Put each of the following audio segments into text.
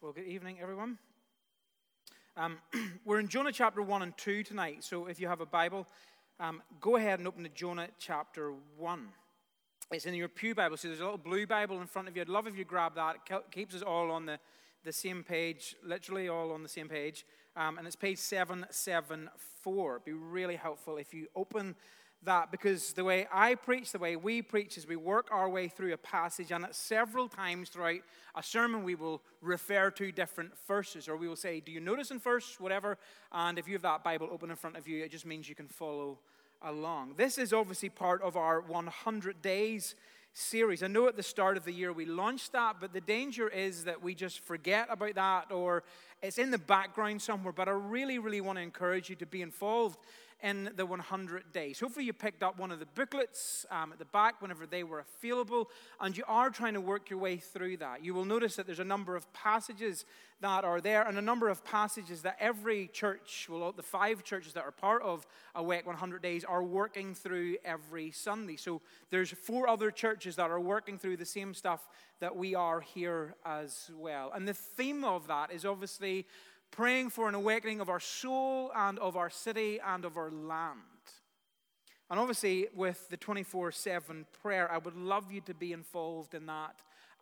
Well, good evening, everyone. Um, we're in Jonah chapter 1 and 2 tonight, so if you have a Bible, um, go ahead and open to Jonah chapter 1. It's in your Pew Bible, so there's a little blue Bible in front of you. I'd love if you grab that. It keeps us all on the, the same page, literally all on the same page. Um, and it's page 774. It'd be really helpful if you open that because the way I preach, the way we preach, is we work our way through a passage, and at several times throughout a sermon, we will refer to different verses, or we will say, Do you notice in verse, whatever? And if you have that Bible open in front of you, it just means you can follow along. This is obviously part of our 100 days series. I know at the start of the year we launched that, but the danger is that we just forget about that or it's in the background somewhere. But I really, really want to encourage you to be involved in the 100 days. Hopefully, you picked up one of the booklets um, at the back whenever they were available, and you are trying to work your way through that. You will notice that there's a number of passages that are there, and a number of passages that every church, well, the five churches that are part of Awake 100 Days, are working through every Sunday. So there's four other churches that are working through the same stuff that we are here as well. And the theme of that is obviously praying for an awakening of our soul and of our city and of our land. And obviously, with the 24 7 prayer, I would love you to be involved in that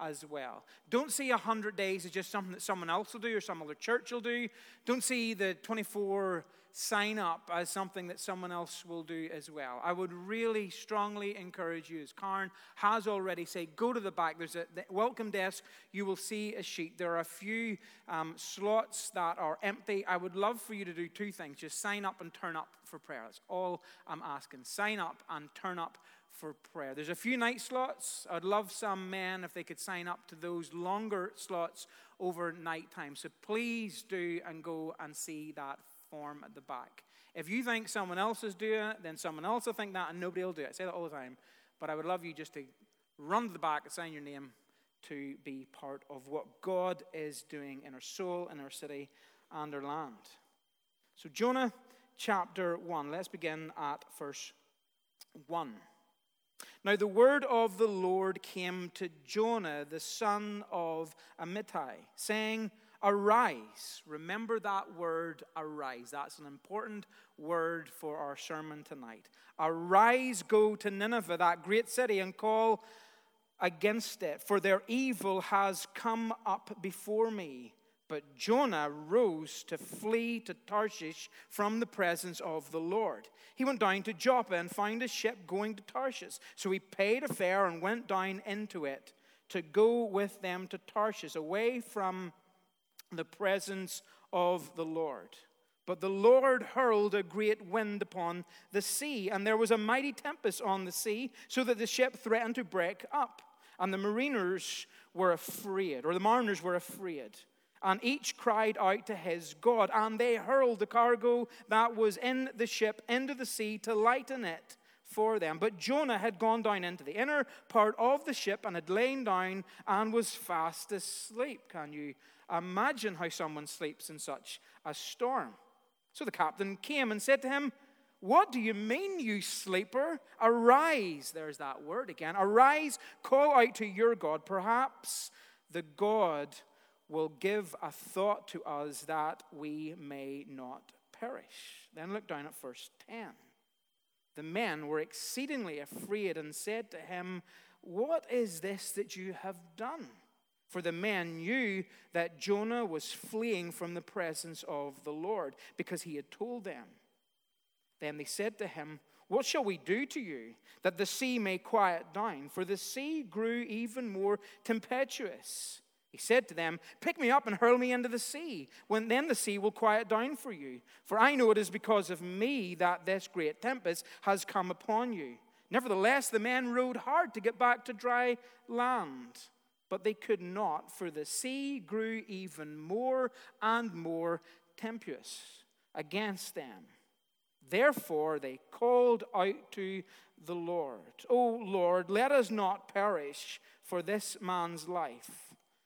as well. Don't see 100 days as just something that someone else will do or some other church will do. Don't see the 24 sign up as something that someone else will do as well. I would really strongly encourage you, as Karen has already said, go to the back. There's a the welcome desk. You will see a sheet. There are a few um, slots that are empty. I would love for you to do two things just sign up and turn up for prayer. That's all I'm asking. Sign up and turn up for prayer. There's a few night slots. I'd love some men if they could sign up to those longer slots over night time. So please do and go and see that form at the back. If you think someone else is doing it, then someone else will think that and nobody will do it. I say that all the time. But I would love you just to run to the back and sign your name to be part of what God is doing in our soul, in our city, and our land. So, Jonah chapter 1. Let's begin at verse 1. Now, the word of the Lord came to Jonah, the son of Amittai, saying, Arise. Remember that word, arise. That's an important word for our sermon tonight. Arise, go to Nineveh, that great city, and call against it, for their evil has come up before me. But Jonah rose to flee to Tarshish from the presence of the Lord. He went down to Joppa and found a ship going to Tarshish. So he paid a fare and went down into it to go with them to Tarshish, away from the presence of the Lord. But the Lord hurled a great wind upon the sea, and there was a mighty tempest on the sea, so that the ship threatened to break up. And the mariners were afraid, or the mariners were afraid. And each cried out to his God, and they hurled the cargo that was in the ship into the sea to lighten it for them. But Jonah had gone down into the inner part of the ship and had lain down and was fast asleep. Can you Imagine how someone sleeps in such a storm. So the captain came and said to him, What do you mean, you sleeper? Arise. There's that word again. Arise, call out to your God. Perhaps the God will give a thought to us that we may not perish. Then look down at verse 10. The men were exceedingly afraid and said to him, What is this that you have done? For the men knew that Jonah was fleeing from the presence of the Lord because he had told them. Then they said to him, What shall we do to you that the sea may quiet down? For the sea grew even more tempestuous. He said to them, Pick me up and hurl me into the sea, when then the sea will quiet down for you. For I know it is because of me that this great tempest has come upon you. Nevertheless, the men rowed hard to get back to dry land but they could not, for the sea grew even more and more tempestuous against them. Therefore, they called out to the Lord, O Lord, let us not perish for this man's life,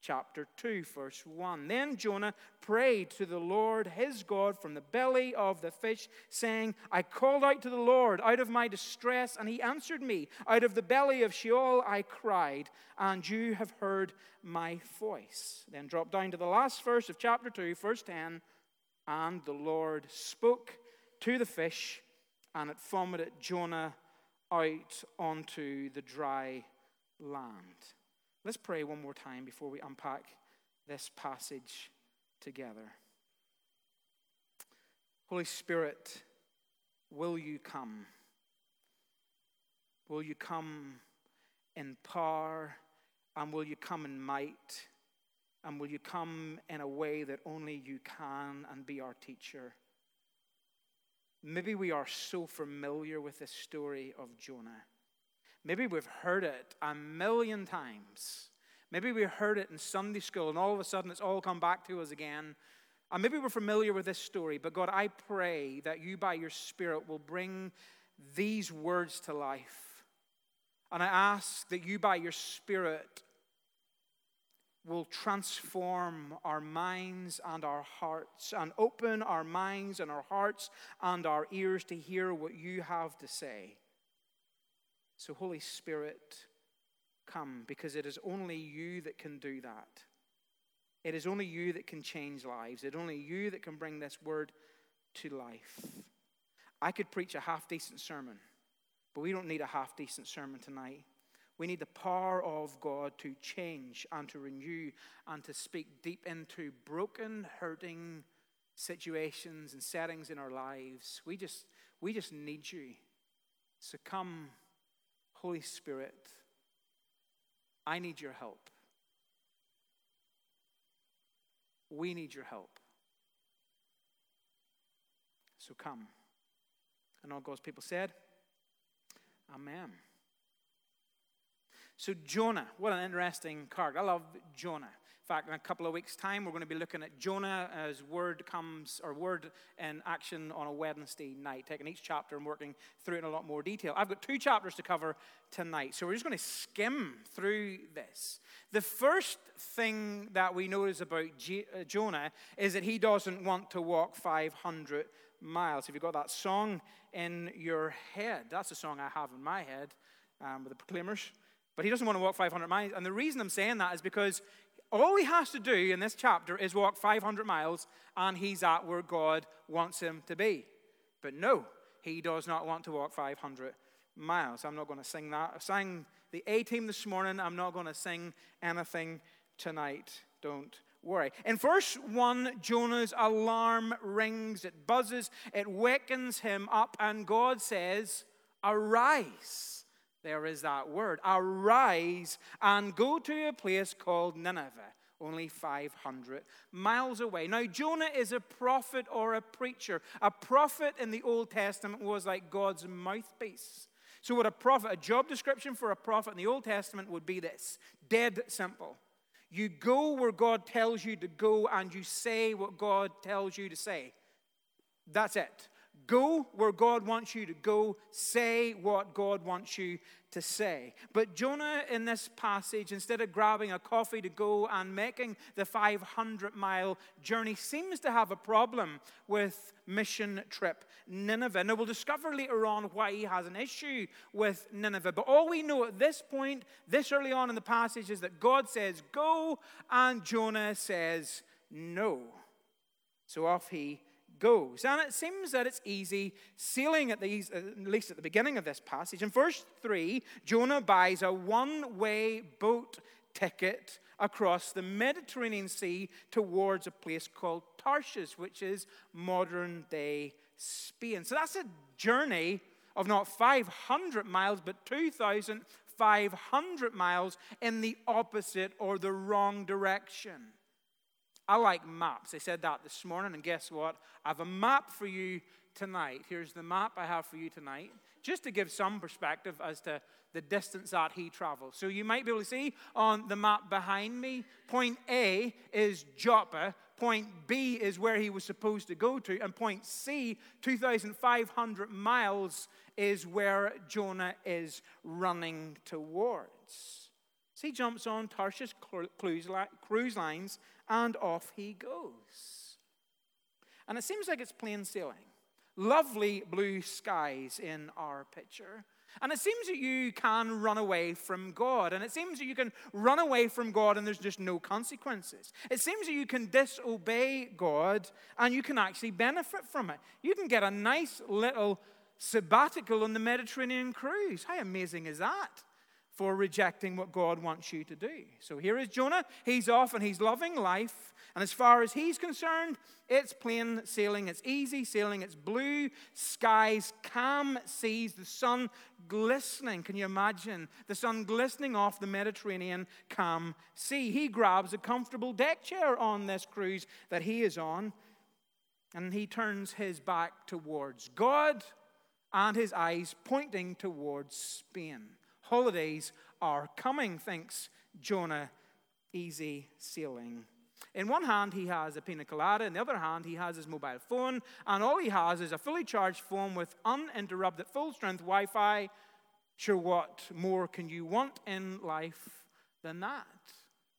chapter 2, verse 1. Then Jonah prayed to the Lord his God from the belly of the fish, saying, I called out to the Lord out of my distress, and he answered me. Out of the belly of Sheol I cried, and you have heard my voice. Then drop down to the last verse of chapter 2, verse 10. And the Lord spoke to the fish, and it vomited Jonah out onto the dry land. Let's pray one more time before we unpack this passage together. Holy Spirit, will you come? Will you come in power? And will you come in might? And will you come in a way that only you can and be our teacher? Maybe we are so familiar with the story of Jonah Maybe we've heard it a million times. Maybe we heard it in Sunday school, and all of a sudden it's all come back to us again. And maybe we're familiar with this story, but God, I pray that you, by your Spirit, will bring these words to life. And I ask that you, by your Spirit, will transform our minds and our hearts and open our minds and our hearts and our ears to hear what you have to say. So, Holy Spirit, come because it is only you that can do that. It is only you that can change lives. It is only you that can bring this word to life. I could preach a half decent sermon, but we don't need a half decent sermon tonight. We need the power of God to change and to renew and to speak deep into broken, hurting situations and settings in our lives. We just, we just need you. So come Holy Spirit, I need your help. We need your help. So come. And all God's people said, Amen. So, Jonah, what an interesting character. I love Jonah fact, in a couple of weeks' time, we're going to be looking at Jonah as word comes, or word in action on a Wednesday night, taking each chapter and working through it in a lot more detail. I've got two chapters to cover tonight, so we're just going to skim through this. The first thing that we notice about G- uh, Jonah is that he doesn't want to walk 500 miles. Have you've got that song in your head? That's a song I have in my head um, with the Proclaimers. But he doesn't want to walk 500 miles. And the reason I'm saying that is because all he has to do in this chapter is walk 500 miles and he's at where God wants him to be. But no, he does not want to walk 500 miles. I'm not going to sing that. I sang the A team this morning. I'm not going to sing anything tonight. Don't worry. In verse 1, Jonah's alarm rings, it buzzes, it wakens him up, and God says, Arise. There is that word. Arise and go to a place called Nineveh, only 500 miles away. Now, Jonah is a prophet or a preacher. A prophet in the Old Testament was like God's mouthpiece. So, what a prophet, a job description for a prophet in the Old Testament would be this dead simple. You go where God tells you to go and you say what God tells you to say. That's it. Go where God wants you to go. Say what God wants you to say. But Jonah, in this passage, instead of grabbing a coffee to go and making the 500 mile journey, seems to have a problem with mission trip Nineveh. Now, we'll discover later on why he has an issue with Nineveh. But all we know at this point, this early on in the passage, is that God says, Go, and Jonah says, No. So off he goes. And it seems that it's easy sailing at, these, at least at the beginning of this passage. In verse 3, Jonah buys a one way boat ticket across the Mediterranean Sea towards a place called Tarshish, which is modern day Spain. So that's a journey of not 500 miles, but 2,500 miles in the opposite or the wrong direction. I like maps. They said that this morning, and guess what? I have a map for you tonight. Here's the map I have for you tonight. just to give some perspective as to the distance that he travels. So you might be able to see on the map behind me, point A is Joppa, point B is where he was supposed to go to, and point C, 2,500 miles, is where Jonah is running towards. So he jumps on Tarshish cruise lines and off he goes. And it seems like it's plain sailing. Lovely blue skies in our picture. And it seems that you can run away from God. And it seems that you can run away from God and there's just no consequences. It seems that you can disobey God and you can actually benefit from it. You can get a nice little sabbatical on the Mediterranean cruise. How amazing is that? For rejecting what God wants you to do. So here is Jonah. He's off and he's loving life. And as far as he's concerned, it's plain sailing, it's easy sailing, it's blue skies, calm seas, the sun glistening. Can you imagine the sun glistening off the Mediterranean calm sea? He grabs a comfortable deck chair on this cruise that he is on, and he turns his back towards God and his eyes pointing towards Spain. Holidays are coming, thinks Jonah. Easy sailing in one hand, he has a pina colada. In the other hand, he has his mobile phone. And all he has is a fully charged phone with uninterrupted, full strength Wi Fi. Sure, what more can you want in life than that?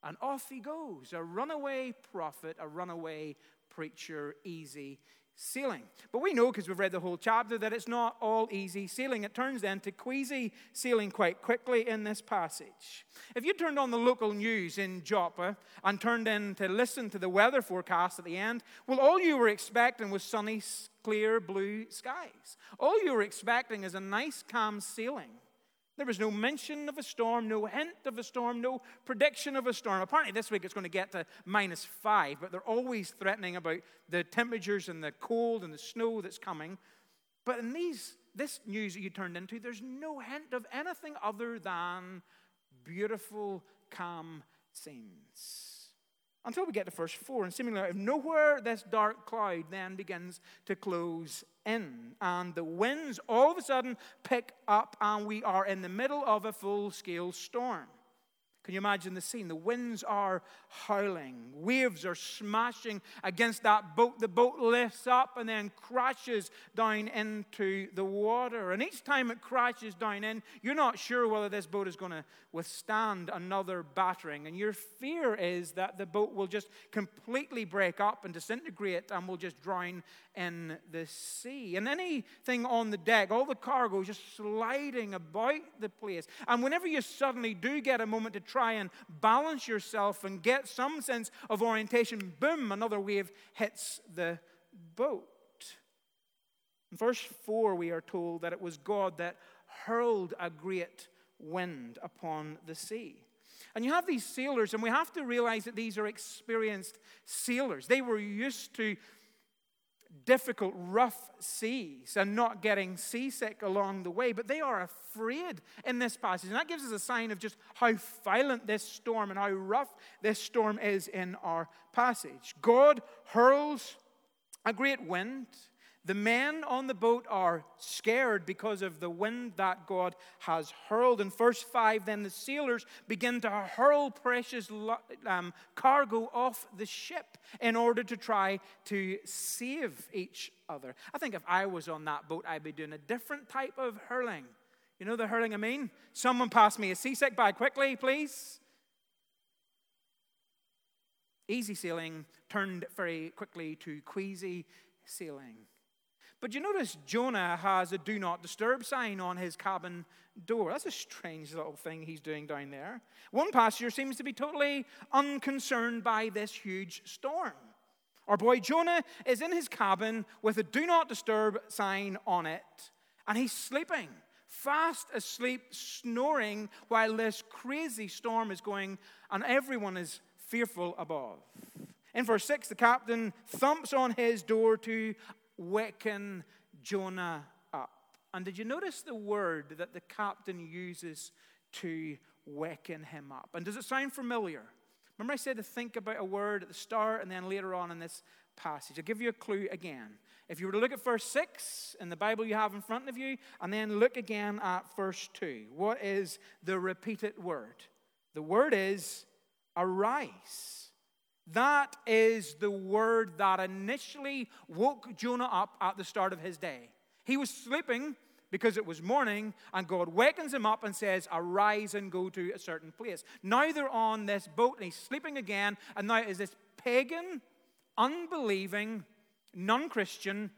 And off he goes, a runaway prophet, a runaway preacher, easy sailing. But we know, because we've read the whole chapter, that it's not all easy sailing. It turns then to queasy sailing quite quickly in this passage. If you turned on the local news in Joppa and turned in to listen to the weather forecast at the end, well, all you were expecting was sunny, clear blue skies. All you were expecting is a nice, calm sailing. There was no mention of a storm, no hint of a storm, no prediction of a storm. Apparently, this week it's going to get to minus five, but they're always threatening about the temperatures and the cold and the snow that's coming. But in these, this news that you turned into, there's no hint of anything other than beautiful, calm scenes. Until we get to verse 4. And of nowhere, this dark cloud then begins to close in. And the winds all of a sudden pick up, and we are in the middle of a full scale storm. Can you imagine the scene? The winds are howling, waves are smashing against that boat. The boat lifts up and then crashes down into the water. And each time it crashes down in, you're not sure whether this boat is going to withstand another battering. And your fear is that the boat will just completely break up and disintegrate and will just drown in the sea. And anything on the deck, all the cargo is just sliding about the place. And whenever you suddenly do get a moment to try and balance yourself and get some sense of orientation, boom, another wave hits the boat. In verse 4, we are told that it was God that hurled a great wind upon the sea. And you have these sailors, and we have to realize that these are experienced sailors. They were used to difficult, rough seas and not getting seasick along the way, but they are afraid in this passage. And that gives us a sign of just how violent this storm and how rough this storm is in our passage. God hurls a great wind the men on the boat are scared because of the wind that God has hurled. In verse 5, then the sailors begin to hurl precious um, cargo off the ship in order to try to save each other. I think if I was on that boat, I'd be doing a different type of hurling. You know the hurling I mean? Someone pass me a seasick bag quickly, please. Easy sailing turned very quickly to queasy sailing. But you notice Jonah has a do not disturb sign on his cabin door. That's a strange little thing he's doing down there. One passenger seems to be totally unconcerned by this huge storm. Our boy Jonah is in his cabin with a do not disturb sign on it, and he's sleeping, fast asleep, snoring while this crazy storm is going, and everyone is fearful above. In verse 6, the captain thumps on his door to waken Jonah up. And did you notice the word that the captain uses to waken him up? And does it sound familiar? Remember, I said to think about a word at the start and then later on in this passage. I'll give you a clue again. If you were to look at verse 6 in the Bible you have in front of you, and then look again at verse 2, what is the repeated word? The word is arise. That is the word that initially woke Jonah up at the start of his day. He was sleeping because it was morning, and God wakens him up and says, Arise and go to a certain place. Now they're on this boat, and he's sleeping again, and now is this pagan, unbelieving, non Christian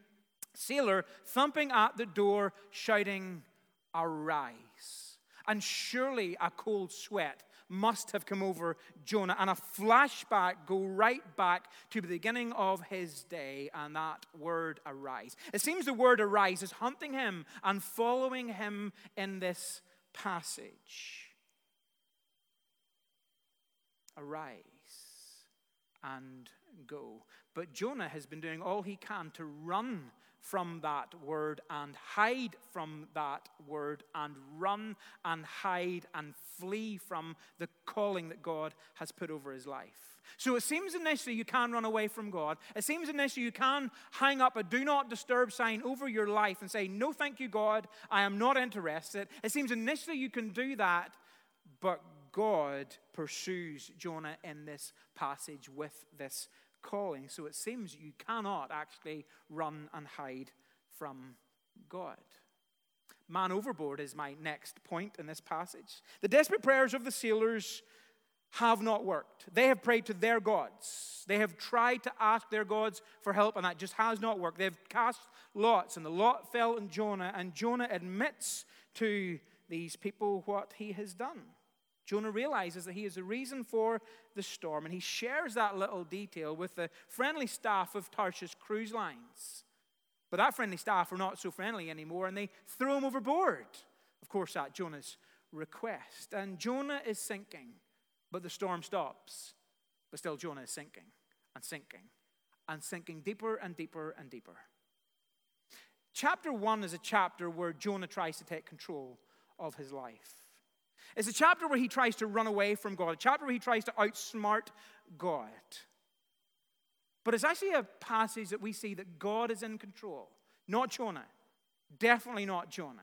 sailor thumping at the door, shouting, Arise. And surely a cold sweat must have come over Jonah, and a flashback go right back to the beginning of his day and that word arise. It seems the word arise is hunting him and following him in this passage. Arise and go. But Jonah has been doing all he can to run from that word and hide from that word and run and hide and flee from the calling that God has put over his life. So it seems initially you can run away from God. It seems initially you can hang up a do not disturb sign over your life and say, No, thank you, God, I am not interested. It seems initially you can do that, but God pursues Jonah in this passage with this calling. So it seems you cannot actually run and hide from God. Man overboard is my next point in this passage. The desperate prayers of the sailors have not worked. They have prayed to their gods. They have tried to ask their gods for help, and that just has not worked. They've cast lots, and the lot fell on Jonah, and Jonah admits to these people what he has done. Jonah realizes that he is the reason for the storm, and he shares that little detail with the friendly staff of Tarshish Cruise Lines. But that friendly staff are not so friendly anymore, and they throw him overboard. Of course, at Jonah's request. And Jonah is sinking, but the storm stops. But still, Jonah is sinking and sinking and sinking deeper and deeper and deeper. Chapter 1 is a chapter where Jonah tries to take control of his life. It's a chapter where he tries to run away from God, a chapter where he tries to outsmart God. But it's actually a passage that we see that God is in control, not Jonah. Definitely not Jonah.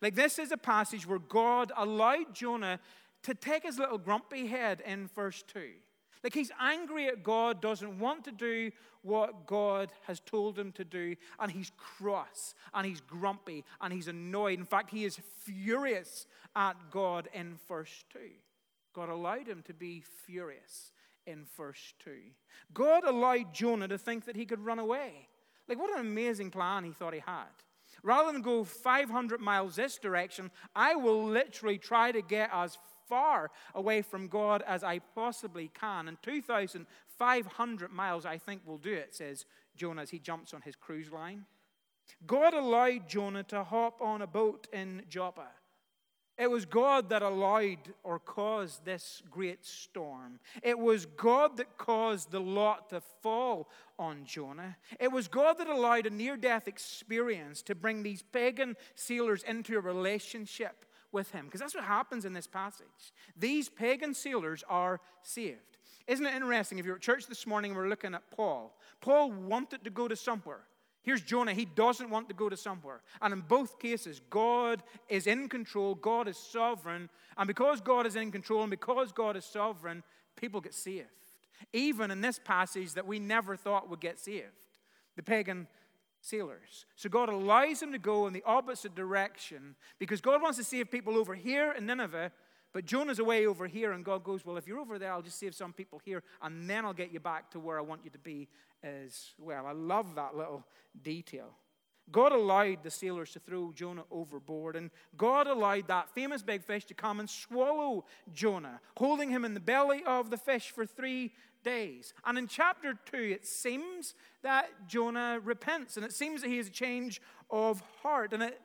Like, this is a passage where God allowed Jonah to take his little grumpy head in verse 2. Like he's angry at God, doesn't want to do what God has told him to do, and he's cross, and he's grumpy, and he's annoyed. In fact, he is furious at God in verse 2. God allowed him to be furious in verse 2. God allowed Jonah to think that he could run away. Like, what an amazing plan he thought he had. Rather than go 500 miles this direction, I will literally try to get as far away from God as I possibly can. And 2,500 miles, I think, will do it, says Jonah as he jumps on his cruise line. God allowed Jonah to hop on a boat in Joppa. It was God that allowed or caused this great storm. It was God that caused the lot to fall on Jonah. It was God that allowed a near death experience to bring these pagan sailors into a relationship with him. Because that's what happens in this passage. These pagan sailors are saved. Isn't it interesting? If you're at church this morning, and we're looking at Paul. Paul wanted to go to somewhere. Here's Jonah. He doesn't want to go to somewhere. And in both cases, God is in control, God is sovereign. And because God is in control and because God is sovereign, people get saved. Even in this passage that we never thought would get saved. The pagan sailors. So God allows them to go in the opposite direction because God wants to save people over here in Nineveh, but Jonah's away over here, and God goes, Well, if you're over there, I'll just save some people here, and then I'll get you back to where I want you to be as well. I love that little detail. God allowed the sailors to throw Jonah overboard, and God allowed that famous big fish to come and swallow Jonah, holding him in the belly of the fish for three days. And in chapter 2, it seems that Jonah repents, and it seems that he has a change of heart. And it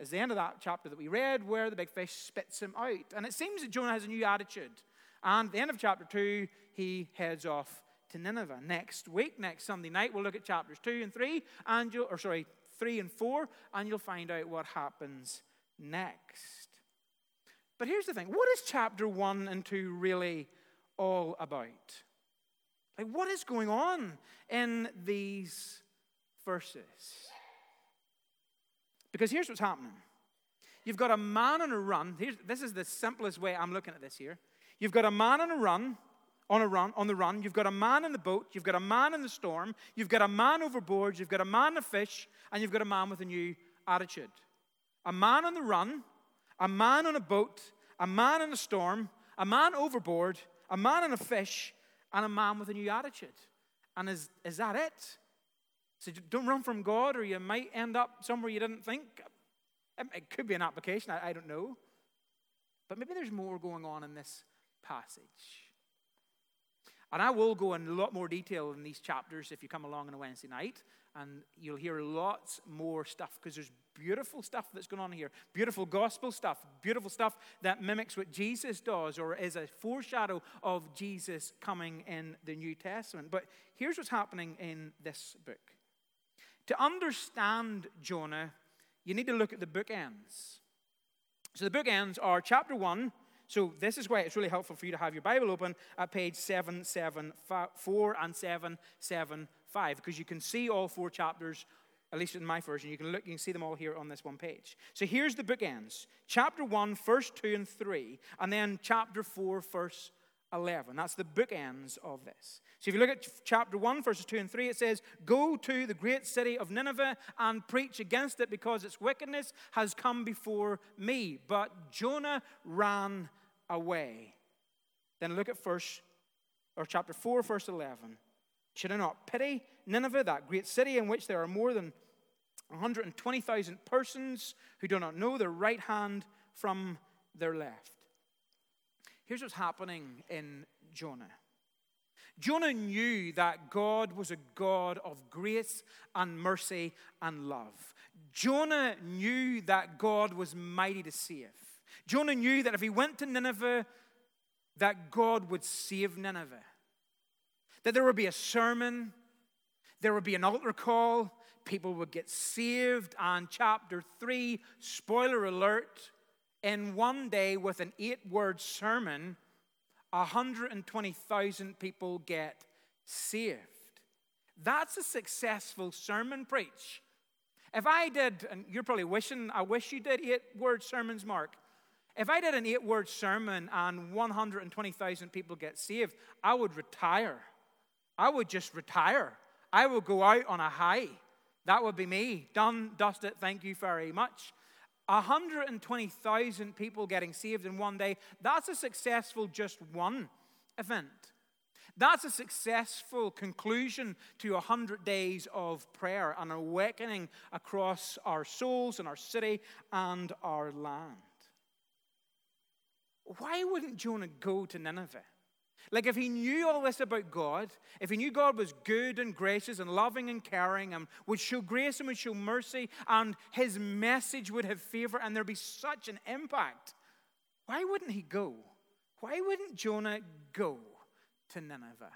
is the end of that chapter that we read where the big fish spits him out. And it seems that Jonah has a new attitude. And at the end of chapter 2, he heads off to Nineveh. Next week, next Sunday night, we'll look at chapters 2 and 3, and you'll, or sorry, 3 and 4, and you'll find out what happens next. But here's the thing what is chapter 1 and 2 really all about? Like, what is going on in these verses? Because here's what's happening you've got a man on a run. Here's, this is the simplest way I'm looking at this here. You've got a man on a run. On a run, on the run, you've got a man in the boat, you've got a man in the storm, you've got a man overboard, you've got a man in a fish, and you've got a man with a new attitude. A man on the run, a man on a boat, a man in a storm, a man overboard, a man in a fish, and a man with a new attitude. And is, is that it? So don't run from God, or you might end up somewhere you didn't think. It could be an application, I, I don't know. But maybe there's more going on in this passage. And I will go in a lot more detail in these chapters if you come along on a Wednesday night. And you'll hear lots more stuff because there's beautiful stuff that's going on here. Beautiful gospel stuff. Beautiful stuff that mimics what Jesus does or is a foreshadow of Jesus coming in the New Testament. But here's what's happening in this book. To understand Jonah, you need to look at the bookends. So the bookends are chapter 1 so this is why it's really helpful for you to have your Bible open at page 774 and 775 because you can see all four chapters at least in my version, you can look, you can see them all here on this one page. So here's the bookends chapter 1, verse 2 and 3, and then chapter 4, verse 11. That's the bookends of this. So if you look at chapter 1, verses 2 and 3, it says, Go to the great city of Nineveh and preach against it because its wickedness has come before me. But Jonah ran away. Then look at first, or chapter 4, verse 11. Should I not pity Nineveh, that great city in which there are more than 120,000 persons who do not know their right hand from their left? Here's what's happening in Jonah. Jonah knew that God was a God of grace and mercy and love. Jonah knew that God was mighty to save. Jonah knew that if he went to Nineveh, that God would save Nineveh. That there would be a sermon, there would be an altar call, people would get saved. And chapter 3, spoiler alert, in one day with an eight word sermon, 120,000 people get saved. That's a successful sermon preach. If I did, and you're probably wishing, I wish you did eight word sermons, Mark. If I did an eight word sermon and 120,000 people get saved, I would retire. I would just retire. I would go out on a high. That would be me. Done, dusted, thank you very much. 120,000 people getting saved in one day, that's a successful just one event. That's a successful conclusion to 100 days of prayer and awakening across our souls and our city and our land. Why wouldn't Jonah go to Nineveh? Like, if he knew all this about God, if he knew God was good and gracious and loving and caring and would show grace and would show mercy and his message would have favor and there'd be such an impact, why wouldn't he go? Why wouldn't Jonah go to Nineveh?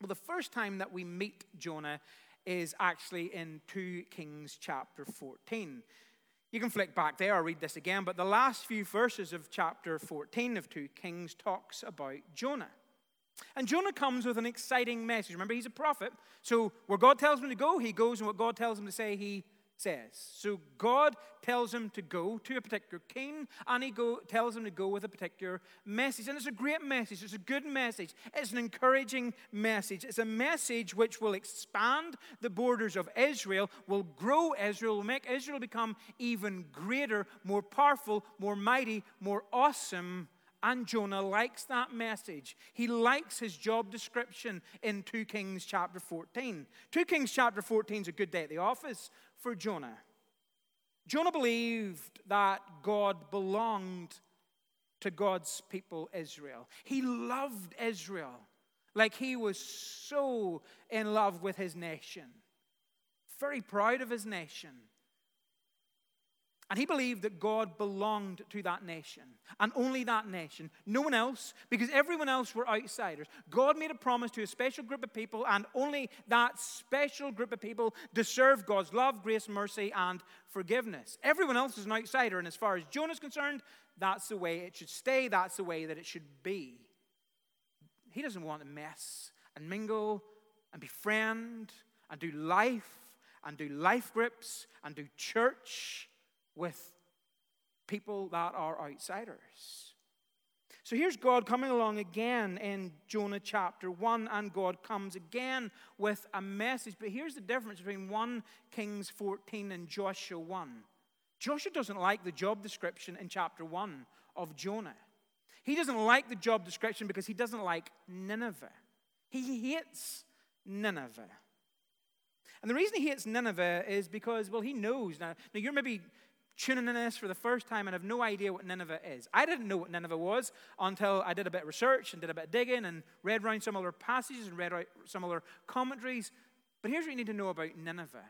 Well, the first time that we meet Jonah is actually in 2 Kings chapter 14. You can flick back there or read this again, but the last few verses of chapter 14 of 2 Kings talks about Jonah. And Jonah comes with an exciting message. Remember, he's a prophet. So, where God tells him to go, he goes, and what God tells him to say, he says. So God tells him to go to a particular king, and he go, tells him to go with a particular message. And it's a great message. It's a good message. It's an encouraging message. It's a message which will expand the borders of Israel, will grow Israel, will make Israel become even greater, more powerful, more mighty, more awesome. And Jonah likes that message. He likes his job description in 2 Kings chapter 14. 2 Kings chapter 14 is a good day at the office for Jonah. Jonah believed that God belonged to God's people, Israel. He loved Israel like he was so in love with his nation, very proud of his nation. And he believed that God belonged to that nation and only that nation, no one else, because everyone else were outsiders. God made a promise to a special group of people, and only that special group of people deserve God's love, grace, mercy, and forgiveness. Everyone else is an outsider, and as far as Jonah's concerned, that's the way it should stay, that's the way that it should be. He doesn't want to mess and mingle and befriend and do life and do life grips and do church with people that are outsiders. So here's God coming along again in Jonah chapter 1, and God comes again with a message. But here's the difference between 1 Kings 14 and Joshua 1. Joshua doesn't like the job description in chapter 1 of Jonah. He doesn't like the job description because he doesn't like Nineveh. He hates Nineveh. And the reason he hates Nineveh is because, well, he knows. Now, now you're maybe tuning in this for the first time and have no idea what Nineveh is. I didn't know what Nineveh was until I did a bit of research and did a bit of digging and read around some other passages and read some other commentaries. But here's what you need to know about Nineveh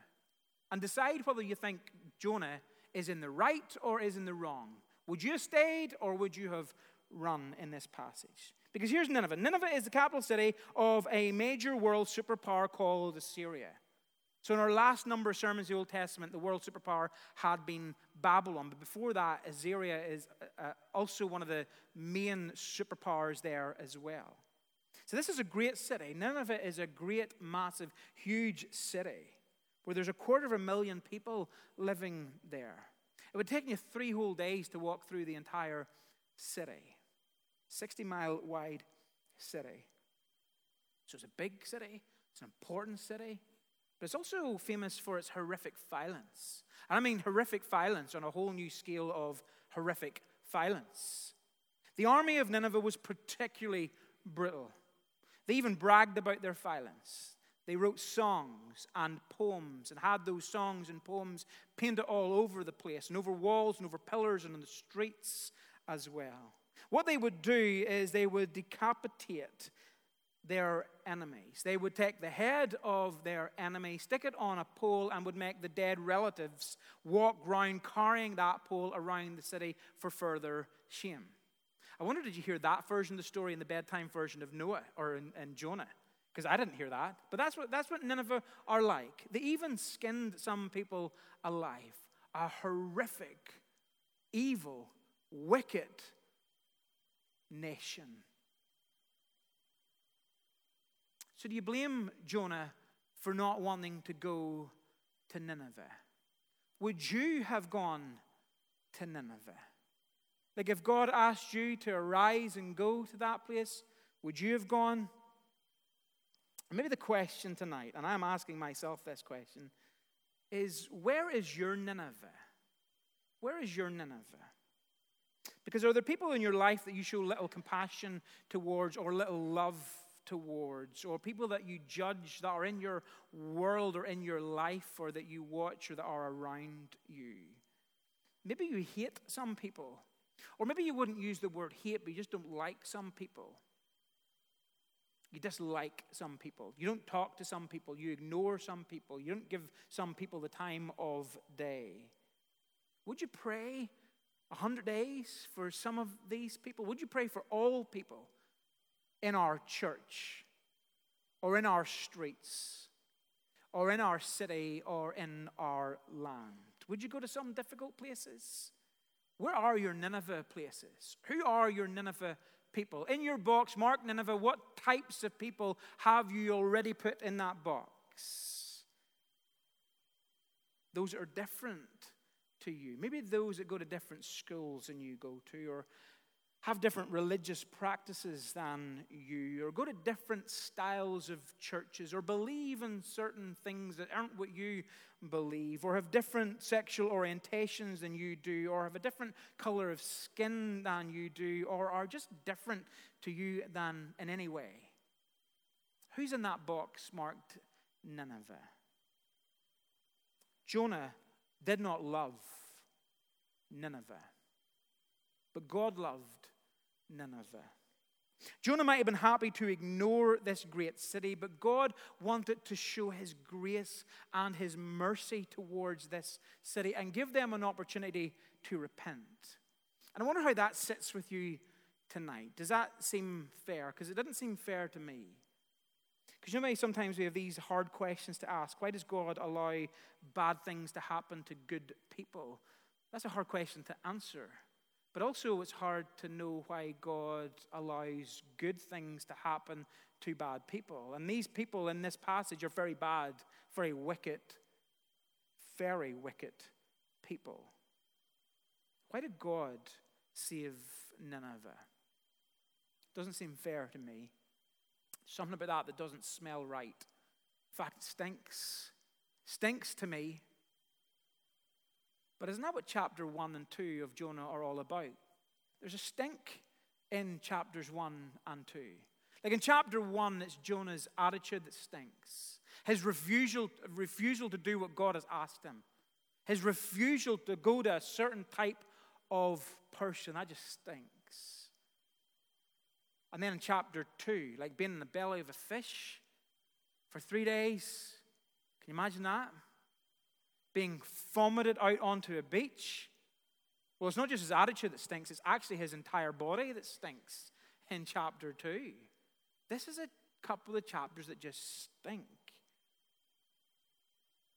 and decide whether you think Jonah is in the right or is in the wrong. Would you have stayed or would you have run in this passage? Because here's Nineveh Nineveh is the capital city of a major world superpower called Assyria. So, in our last number of sermons in the Old Testament, the world superpower had been Babylon. But before that, Assyria is uh, uh, also one of the main superpowers there as well. So, this is a great city. Nineveh is a great, massive, huge city where there's a quarter of a million people living there. It would take you three whole days to walk through the entire city. 60 mile wide city. So, it's a big city, it's an important city. But it's also famous for its horrific violence. And I mean horrific violence on a whole new scale of horrific violence. The army of Nineveh was particularly brutal. They even bragged about their violence. They wrote songs and poems and had those songs and poems painted all over the place and over walls and over pillars and on the streets as well. What they would do is they would decapitate their enemies. They would take the head of their enemy, stick it on a pole, and would make the dead relatives walk round carrying that pole around the city for further shame. I wonder, did you hear that version of the story in the bedtime version of Noah or in, in Jonah? Because I didn't hear that. But that's what, that's what Nineveh are like. They even skinned some people alive. A horrific, evil, wicked nation. So, do you blame Jonah for not wanting to go to Nineveh? Would you have gone to Nineveh? Like, if God asked you to arise and go to that place, would you have gone? Maybe the question tonight, and I'm asking myself this question, is where is your Nineveh? Where is your Nineveh? Because are there people in your life that you show little compassion towards or little love towards, or people that you judge that are in your world or in your life, or that you watch or that are around you. Maybe you hate some people, or maybe you wouldn't use the word hate, but you just don't like some people. You dislike some people. You don't talk to some people. You ignore some people. You don't give some people the time of day. Would you pray a hundred days for some of these people? Would you pray for all people? In our church or in our streets or in our city or in our land? Would you go to some difficult places? Where are your Nineveh places? Who are your Nineveh people? In your box, mark Nineveh, what types of people have you already put in that box? Those are different to you. Maybe those that go to different schools than you go to, or have different religious practices than you, or go to different styles of churches, or believe in certain things that aren't what you believe, or have different sexual orientations than you do, or have a different color of skin than you do, or are just different to you than in any way. Who's in that box marked Nineveh? Jonah did not love Nineveh, but God loved Nineveh. Jonah might have been happy to ignore this great city, but God wanted to show his grace and his mercy towards this city and give them an opportunity to repent. And I wonder how that sits with you tonight. Does that seem fair? Because it doesn't seem fair to me. Because you know, sometimes we have these hard questions to ask. Why does God allow bad things to happen to good people? That's a hard question to answer. But also, it's hard to know why God allows good things to happen to bad people. And these people in this passage are very bad, very wicked, very wicked people. Why did God save Nineveh? Doesn't seem fair to me. Something about that that doesn't smell right. In fact, it stinks. Stinks to me. But isn't that what chapter 1 and 2 of Jonah are all about? There's a stink in chapters 1 and 2. Like in chapter 1, it's Jonah's attitude that stinks, his refusal, refusal to do what God has asked him, his refusal to go to a certain type of person. That just stinks. And then in chapter 2, like being in the belly of a fish for three days. Can you imagine that? Being vomited out onto a beach. Well, it's not just his attitude that stinks, it's actually his entire body that stinks in chapter 2. This is a couple of chapters that just stink.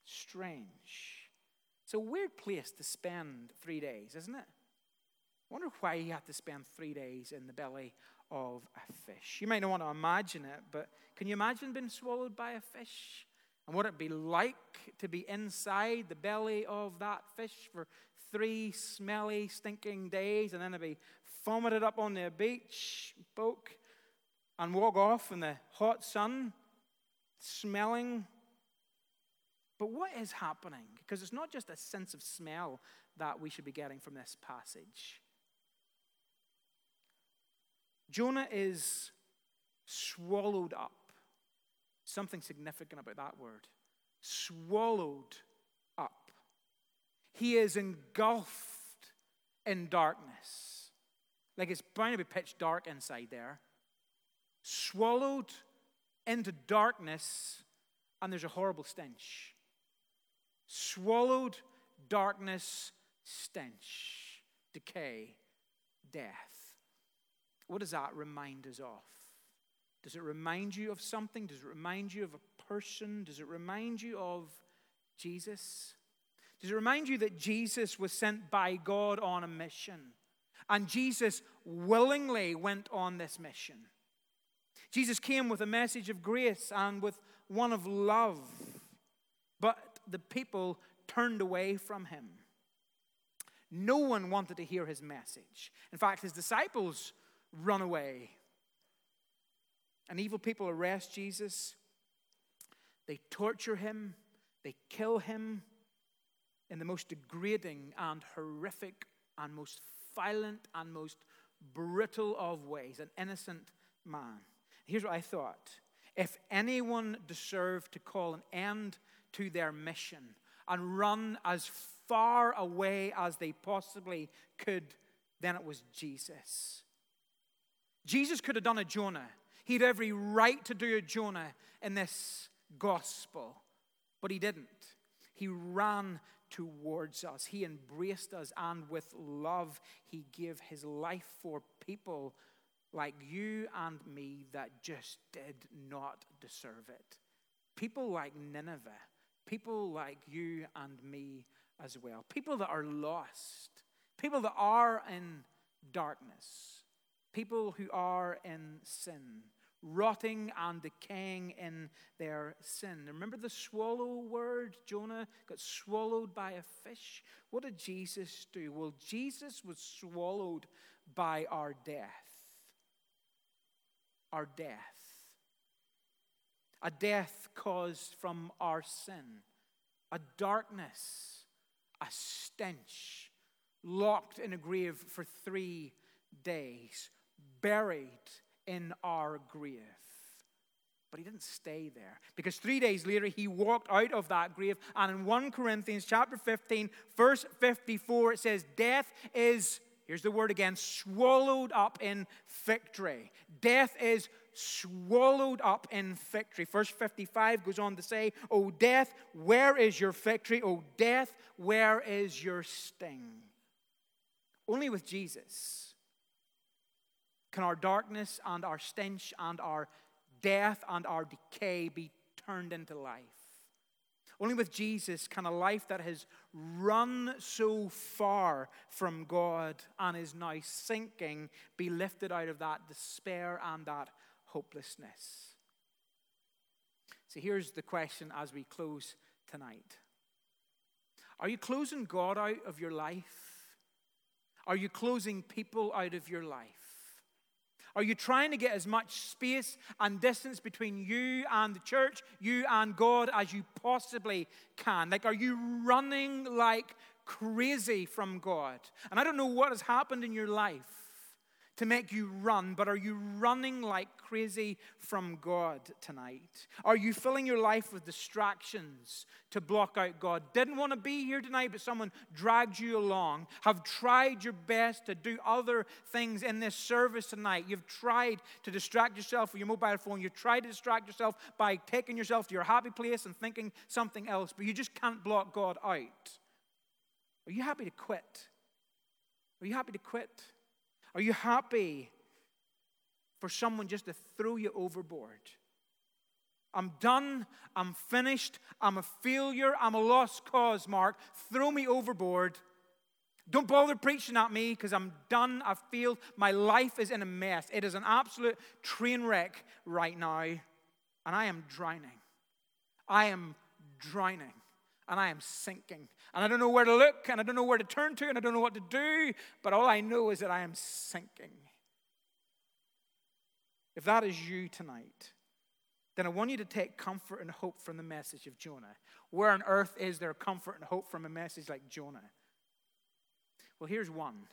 Strange. It's a weird place to spend three days, isn't it? I wonder why he had to spend three days in the belly of a fish. You might not want to imagine it, but can you imagine being swallowed by a fish? And what it be like to be inside the belly of that fish for three smelly, stinking days and then to be vomited up on the beach, boat, and walk off in the hot sun, smelling. But what is happening? Because it's not just a sense of smell that we should be getting from this passage. Jonah is swallowed up Something significant about that word. Swallowed up. He is engulfed in darkness. Like it's bound to be pitch dark inside there. Swallowed into darkness, and there's a horrible stench. Swallowed darkness, stench, decay, death. What does that remind us of? Does it remind you of something? Does it remind you of a person? Does it remind you of Jesus? Does it remind you that Jesus was sent by God on a mission? And Jesus willingly went on this mission. Jesus came with a message of grace and with one of love, but the people turned away from him. No one wanted to hear his message. In fact, his disciples run away and evil people arrest Jesus. They torture him. They kill him in the most degrading and horrific and most violent and most brutal of ways. An innocent man. Here's what I thought if anyone deserved to call an end to their mission and run as far away as they possibly could, then it was Jesus. Jesus could have done a Jonah. He had every right to do a Jonah in this gospel, but he didn't. He ran towards us, he embraced us, and with love, he gave his life for people like you and me that just did not deserve it. People like Nineveh, people like you and me as well, people that are lost, people that are in darkness people who are in sin, rotting and decaying in their sin. Remember the swallow word? Jonah got swallowed by a fish. What did Jesus do? Well, Jesus was swallowed by our death. Our death. A death caused from our sin, a darkness, a stench, locked in a grave for three days buried in our grave. But he didn't stay there because three days later he walked out of that grave. And in 1 Corinthians chapter 15, verse 54, it says, Death is, here's the word again, swallowed up in victory. Death is swallowed up in victory. Verse 55 goes on to say, O death, where is your victory? O death, where is your sting? Only with Jesus can our darkness and our stench and our death and our decay be turned into life? Only with Jesus can a life that has run so far from God and is now sinking be lifted out of that despair and that hopelessness. So here's the question as we close tonight Are you closing God out of your life? Are you closing people out of your life? Are you trying to get as much space and distance between you and the church, you and God, as you possibly can? Like, are you running like crazy from God? And I don't know what has happened in your life to make you run, but are you running like crazy from God tonight? Are you filling your life with distractions to block out God? Didn't want to be here tonight, but someone dragged you along. Have tried your best to do other things in this service tonight. You've tried to distract yourself with your mobile phone. You've tried to distract yourself by taking yourself to your happy place and thinking something else, but you just can't block God out. Are you happy to quit? Are you happy to quit? Are you happy for someone just to throw you overboard? I'm done. I'm finished. I'm a failure. I'm a lost cause, Mark. Throw me overboard. Don't bother preaching at me because I'm done. I've failed. My life is in a mess. It is an absolute train wreck right now, and I am drowning. I am drowning and I am sinking. And I don't know where to look, and I don't know where to turn to, and I don't know what to do, but all I know is that I am sinking. If that is you tonight, then I want you to take comfort and hope from the message of Jonah. Where on earth is there comfort and hope from a message like Jonah? Well, here's one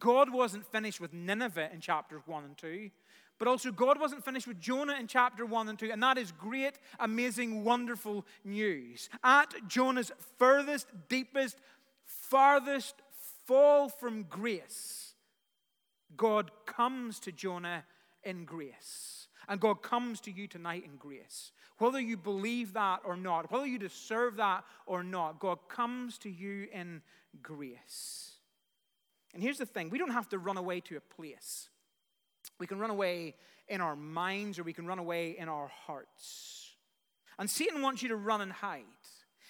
God wasn't finished with Nineveh in chapters 1 and 2. But also, God wasn't finished with Jonah in chapter 1 and 2, and that is great, amazing, wonderful news. At Jonah's furthest, deepest, farthest fall from grace, God comes to Jonah in grace. And God comes to you tonight in grace. Whether you believe that or not, whether you deserve that or not, God comes to you in grace. And here's the thing we don't have to run away to a place. We can run away in our minds or we can run away in our hearts. And Satan wants you to run and hide.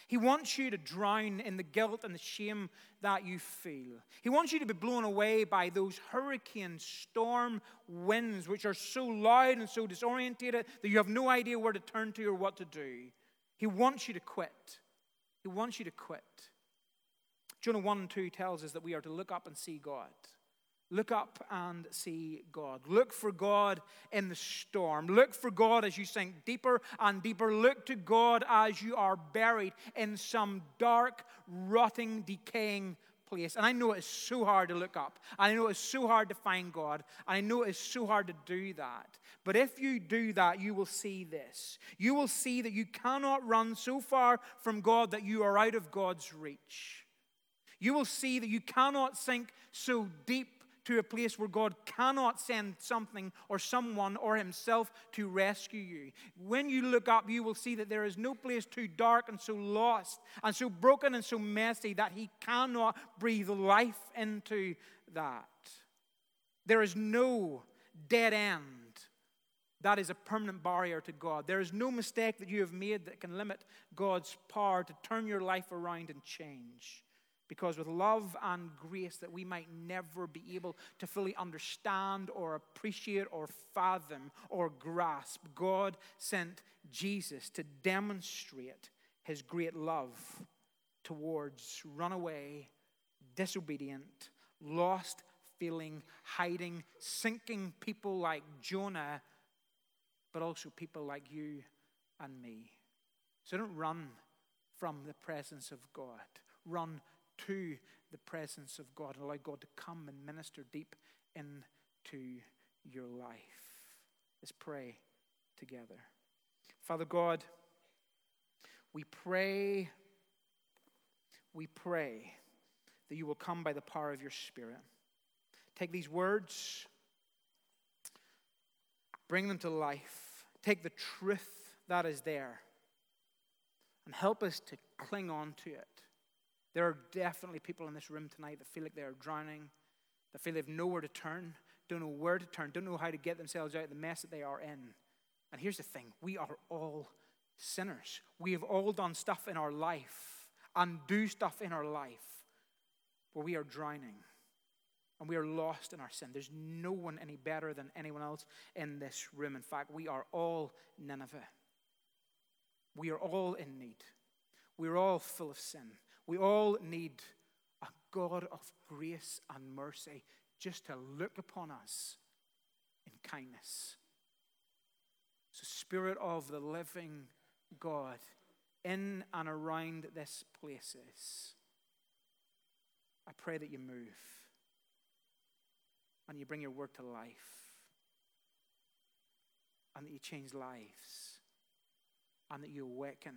He wants you to drown in the guilt and the shame that you feel. He wants you to be blown away by those hurricane storm winds, which are so loud and so disorientated that you have no idea where to turn to or what to do. He wants you to quit. He wants you to quit. Jonah 1 and 2 tells us that we are to look up and see God. Look up and see God. Look for God in the storm. Look for God as you sink deeper and deeper. Look to God as you are buried in some dark, rotting, decaying place. And I know it's so hard to look up. And I know it's so hard to find God. And I know it's so hard to do that. But if you do that, you will see this. You will see that you cannot run so far from God that you are out of God's reach. You will see that you cannot sink so deep to a place where God cannot send something or someone or Himself to rescue you. When you look up, you will see that there is no place too dark and so lost and so broken and so messy that He cannot breathe life into that. There is no dead end that is a permanent barrier to God. There is no mistake that you have made that can limit God's power to turn your life around and change. Because with love and grace that we might never be able to fully understand or appreciate or fathom or grasp, God sent Jesus to demonstrate his great love towards runaway, disobedient, lost, feeling, hiding, sinking people like Jonah, but also people like you and me. So don't run from the presence of God. Run to the presence of God and allow God to come and minister deep into your life. Let's pray together. Father God, we pray, we pray that you will come by the power of your Spirit. Take these words, bring them to life. Take the truth that is there and help us to cling on to it. There are definitely people in this room tonight that feel like they are drowning, that feel they have nowhere to turn, don't know where to turn, don't know how to get themselves out of the mess that they are in. And here's the thing we are all sinners. We have all done stuff in our life and do stuff in our life where we are drowning and we are lost in our sin. There's no one any better than anyone else in this room. In fact, we are all Nineveh. We are all in need. We're all full of sin. We all need a God of grace and mercy just to look upon us in kindness. So, Spirit of the living God, in and around this places, I pray that you move and you bring your word to life and that you change lives and that you awaken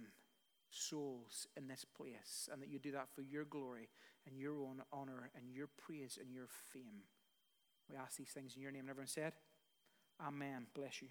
souls in this place and that you do that for your glory and your own honor and your praise and your fame. We ask these things in your name. And everyone said, Amen. Bless you.